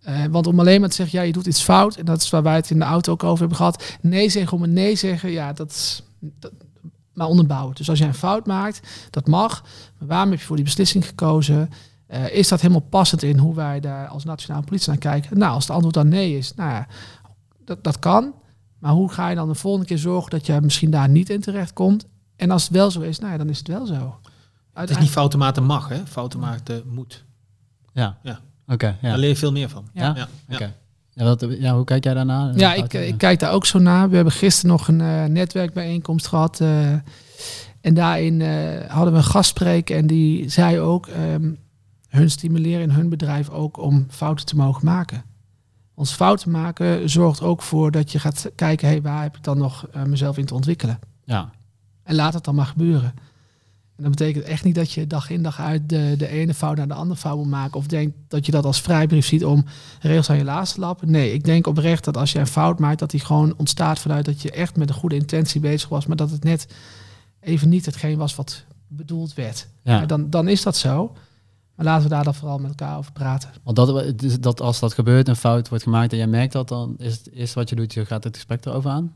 Eh, want om alleen maar te zeggen, ja, je doet iets fout, en dat is waar wij het in de auto ook over hebben gehad. Nee zeggen om een nee zeggen, ja, dat is dat, maar onderbouwen. Dus als jij een fout maakt, dat mag. Maar waarom heb je voor die beslissing gekozen? Eh, is dat helemaal passend in hoe wij daar als nationale politie naar kijken? Nou, als het antwoord dan nee is, nou ja, dat, dat kan. Maar hoe ga je dan de volgende keer zorgen dat je misschien daar niet in terecht komt? En als het wel zo is, nou ja, dan is het wel zo. Het is niet fouten maken mag, hè? Fouten maken moet. Ja. Ja. Oké, ja. Daar leer je veel meer van. Ja. ja. Oké. Ja, wat, ja, hoe kijk jij daarna? Ja, ik, ik kijk daar ook zo naar. We hebben gisteren nog een eh, netwerkbijeenkomst gehad. eh, en daarin eh, hadden we een gastspreker en die zei ook... ehm, hun stimuleren in hun bedrijf ook om fouten te mogen maken. Ons fouten maken zorgt ook voor dat je gaat kijken... Hey, waar heb ik dan nog mezelf in te ontwikkelen? Ja, En laat het dan maar gebeuren. En dat betekent echt niet dat je dag in dag uit de, de ene fout naar de andere fout moet maken. Of denkt dat je dat als vrijbrief ziet om regels aan je laatste te lappen. Nee, ik denk oprecht dat als je een fout maakt, dat die gewoon ontstaat vanuit dat je echt met een goede intentie bezig was. Maar dat het net even niet hetgeen was wat bedoeld werd. ja. Dan, dan is dat zo. Maar laten we daar dan vooral met elkaar over praten. Want dat, dat als dat gebeurt, een fout wordt gemaakt en jij merkt dat, dan is het eerste wat je doet, je gaat het gesprek erover aan.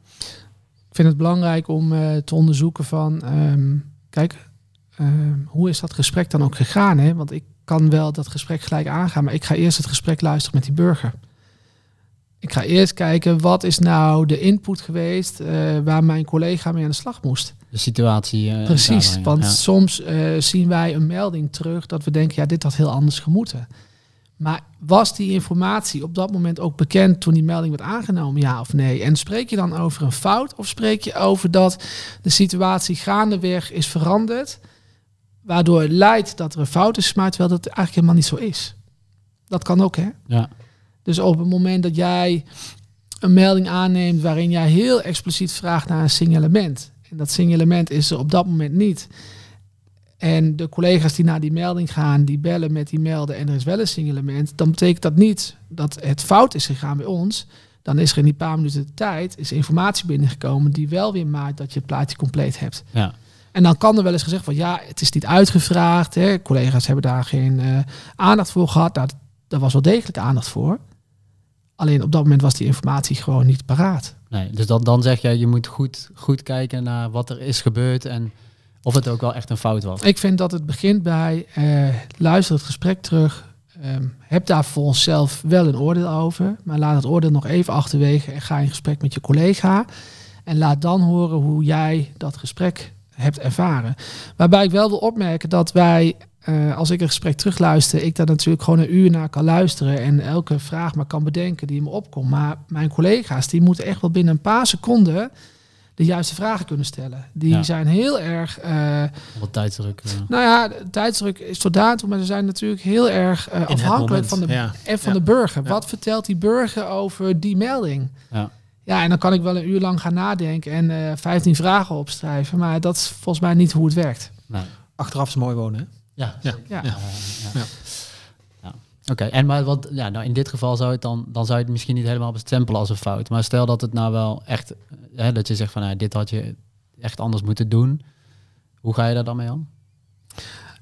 Ik vind het belangrijk om eh, te onderzoeken van, ehm, kijk, ehm, hoe is dat gesprek dan ook gegaan? Hè? Want ik kan wel dat gesprek gelijk aangaan, maar ik ga eerst het gesprek luisteren met die burger. Ik ga eerst kijken, wat is nou de input geweest eh, waar mijn collega mee aan de slag moest? De situatie. eh, Precies, want ja. soms eh, zien wij een melding terug dat we denken, ja, dit had heel anders gemoeten. Maar was die informatie op dat moment ook bekend toen die melding werd aangenomen, ja of nee? En spreek je dan over een fout of spreek je over dat de situatie gaandeweg is veranderd, waardoor het leidt dat er een fout is gemaakt, terwijl dat eigenlijk helemaal niet zo is? Dat kan ook, hè? Ja, Dus op het moment dat jij een melding aanneemt waarin jij heel expliciet vraagt naar een signalement. En dat signalement is er op dat moment niet. En de collega's die naar die melding gaan, die bellen met die melden en er is wel een signalement. Dan betekent dat niet dat het fout is gegaan bij ons. Dan is er in die paar minuten de tijd is informatie binnengekomen die wel weer maakt dat je het plaatje compleet hebt. ja, En dan kan er wel eens gezegd worden, ja, het is niet uitgevraagd. Hè. Collega's hebben daar geen eh, aandacht voor gehad. Nou, daar was wel degelijk aandacht voor. Alleen op dat moment was die informatie gewoon niet paraat. nee. Dus dan, dan zeg jij, je moet goed, goed kijken naar wat er is gebeurd en of het ook wel echt een fout was. Ik vind dat het begint bij eh, luister het gesprek terug. ehm, heb daar voor onszelf wel een oordeel over. Maar laat het oordeel nog even achterwege en ga in gesprek met je collega. En laat dan horen hoe jij dat gesprek hebt ervaren. Waarbij ik wel wil opmerken dat wij, eh, als ik een gesprek terugluister, ik daar natuurlijk gewoon een uur naar kan luisteren en elke vraag maar kan bedenken die me opkomt. Maar mijn collega's, die moeten echt wel binnen een paar seconden de juiste vragen kunnen stellen. Die Ja. zijn heel erg... eh, Wat tijdsdruk. eh. nou ja, tijdsdruk is tot daartoe, maar ze zijn natuurlijk heel erg afhankelijk van de, ja. en van Ja. de burger. Ja. Wat vertelt die burger over die melding? Ja. Ja, en dan kan ik wel een uur lang gaan nadenken en eh 15 vragen opschrijven, maar dat is volgens mij niet hoe het werkt. Nee. Achteraf is mooi wonen, hè? Ja, Ja. Ja. Ja, ja. Ja. Ja. Oké, en maar wat, ja, nou in dit geval zou het dan, dan zou je het misschien niet helemaal bestempelen als een fout. Maar stel dat het nou wel echt, hè, dat je zegt van, nou, dit had je echt anders moeten doen. Hoe ga je daar dan mee om?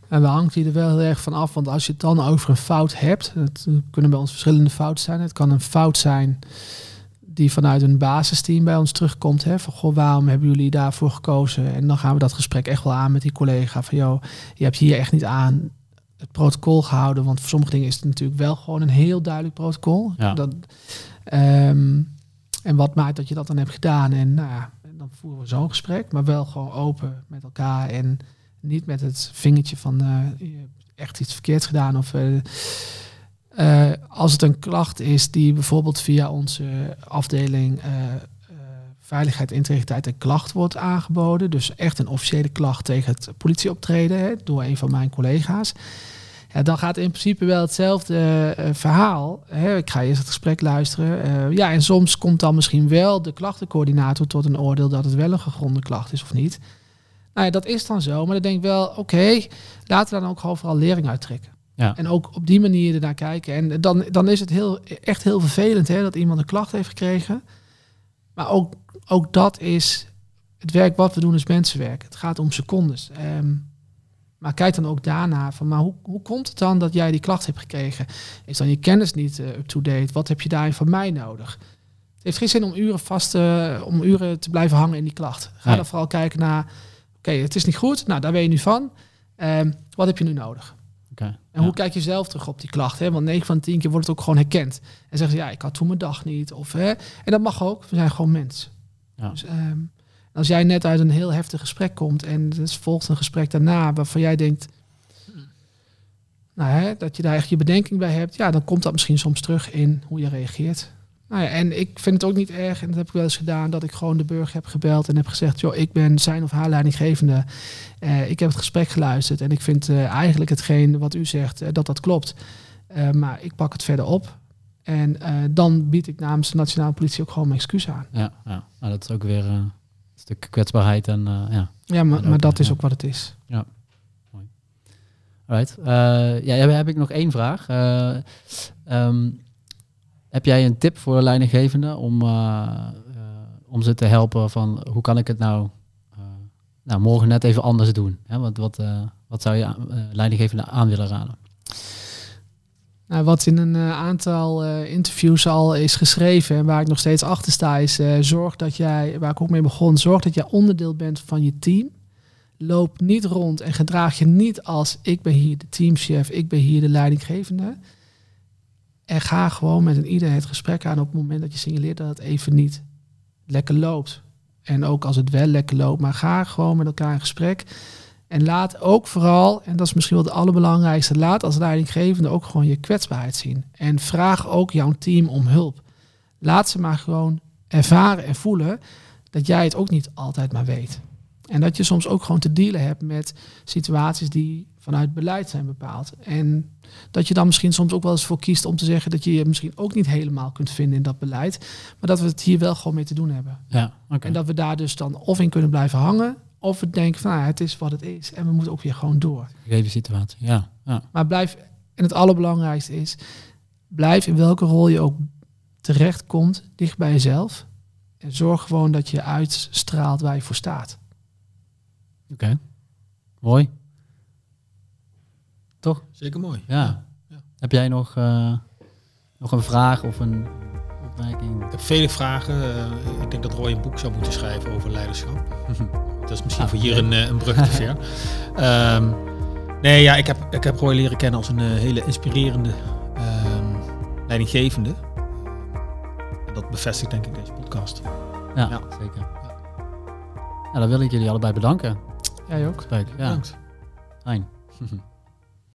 En we hangt hier er wel heel erg van af, want als je het dan over een fout hebt, het kunnen bij ons verschillende fouten zijn. Het kan een fout zijn die vanuit een basisteam bij ons terugkomt. Hè, van, goh, waarom hebben jullie daarvoor gekozen? En dan gaan we dat gesprek echt wel aan met die collega. Van, joh, je hebt hier echt niet aan het protocol gehouden. Want voor sommige dingen is het natuurlijk wel gewoon een heel duidelijk protocol. Ja. Dat, ehm, en wat maakt dat je dat dan hebt gedaan? En nou ja, dan voeren we zo'n gesprek, maar wel gewoon open met elkaar. En niet met het vingertje van eh, je hebt echt iets verkeerd gedaan. Of eh, eh, als het een klacht is die bijvoorbeeld via onze afdeling eh, eh, veiligheid, integriteit en klacht wordt aangeboden. Dus echt een officiële klacht tegen het politieoptreden hè, door een van mijn collega's. Ja, dan gaat in principe wel hetzelfde verhaal. Hè. Ik ga eerst het gesprek luisteren. Ja, en soms komt dan misschien wel de klachtencoördinator tot een oordeel dat het wel een gegronde klacht is of niet. Nou ja, dat is dan zo. Maar dan denk ik wel, oké, laten we dan ook overal lering uittrekken. Ja. En ook op die manier ernaar kijken. En dan, dan is het heel, echt heel vervelend hè, dat iemand een klacht heeft gekregen. Maar ook, ook dat is het werk wat we doen is mensenwerk. Het gaat om secondes. Ehm, Maar kijk dan ook daarna van, maar hoe, hoe komt het dan dat jij die klacht hebt gekregen? Is dan je kennis niet uh, up-to-date? Wat heb je daarin van mij nodig? Het heeft geen zin om uren vast uh, om uren te blijven hangen in die klacht. Ga nee. dan vooral kijken naar, oké, het is niet goed. Nou, daar ben je nu van. Uh, wat heb je nu nodig? Okay, en ja. hoe kijk je zelf terug op die klacht? Hè? Want 9 van 10 keer wordt het ook gewoon herkend. En zeggen ze, ja, ik had toen mijn dag niet. Of, hè? En dat mag ook, we zijn gewoon mensen. Ja. Dus, um, als jij net uit een heel heftig gesprek komt en er volgt een gesprek daarna waarvan jij denkt, nou, hè, dat je daar echt je bedenking bij hebt, ja, dan komt dat misschien soms terug in hoe je reageert. Nou ja, en ik vind het ook niet erg, en dat heb ik wel eens gedaan, dat ik gewoon de burger heb gebeld en heb gezegd, joh, ik ben zijn of haar leidinggevende. Uh, ik heb het gesprek geluisterd en ik vind uh, eigenlijk hetgeen wat u zegt, uh, dat dat klopt. maar ik pak het verder op. En dan bied ik namens de nationale politie ook gewoon mijn excuus aan. Ja, ja. Nou, dat is ook weer een stuk kwetsbaarheid en ja. Ja, maar, maar dat is ook wat het is. Ja. Mooi. Alright. ja, heb ik nog één vraag. Um, heb jij een tip voor leidinggevenden om, uh, uh, om ze te helpen van hoe kan ik het nou, uh, nou morgen net even anders doen? Hè? Wat, wat, wat zou je leidinggevenden aan willen raden? Nou, wat in een aantal interviews al is geschreven en waar ik nog steeds achter sta, is zorg dat jij, waar ik ook mee begon, zorg dat jij onderdeel bent van je team. Loop niet rond en gedraag je niet als ik ben hier de teamchef, ik ben hier de leidinggevende. En ga gewoon met een ieder het gesprek aan op het moment dat je signaleert dat het even niet lekker loopt. En ook als het wel lekker loopt, maar ga gewoon met elkaar in gesprek. En laat ook vooral, en dat is misschien wel het allerbelangrijkste, laat als leidinggevende ook gewoon je kwetsbaarheid zien. En vraag ook jouw team om hulp. Laat ze maar gewoon ervaren en voelen dat jij het ook niet altijd maar weet. En dat je soms ook gewoon te dealen hebt met situaties die vanuit beleid zijn bepaald. En dat je dan misschien soms ook wel eens voor kiest om te zeggen dat je je misschien ook niet helemaal kunt vinden in dat beleid. Maar dat we het hier wel gewoon mee te doen hebben. Ja, okay. En dat we daar dus dan of in kunnen blijven hangen. Of we denken van nou, het is wat het is. En we moeten ook weer gewoon door. Gegeven situatie, ja. ja. Maar blijf, en het allerbelangrijkste is, blijf in welke rol je ook terecht komt, dicht bij jezelf. En zorg gewoon dat je uitstraalt waar je voor staat. Oké, okay. mooi. Toch? Zeker mooi. Ja. ja. Heb jij nog, uh, nog een vraag of een opmerking? Ik heb vele vragen. Uh, ik denk dat Roy een boek zou moeten schrijven over leiderschap. dat is misschien ah, voor hier een, een brug te ver. um, nee, ja, ik heb, ik heb Roy leren kennen als een uh, hele inspirerende um, leidinggevende. En dat bevestigt denk ik deze podcast. Ja, ja. zeker. Ja. Nou, dan wil ik jullie allebei bedanken. Jij ook. Spijk. Ja. Bedankt. Fijn.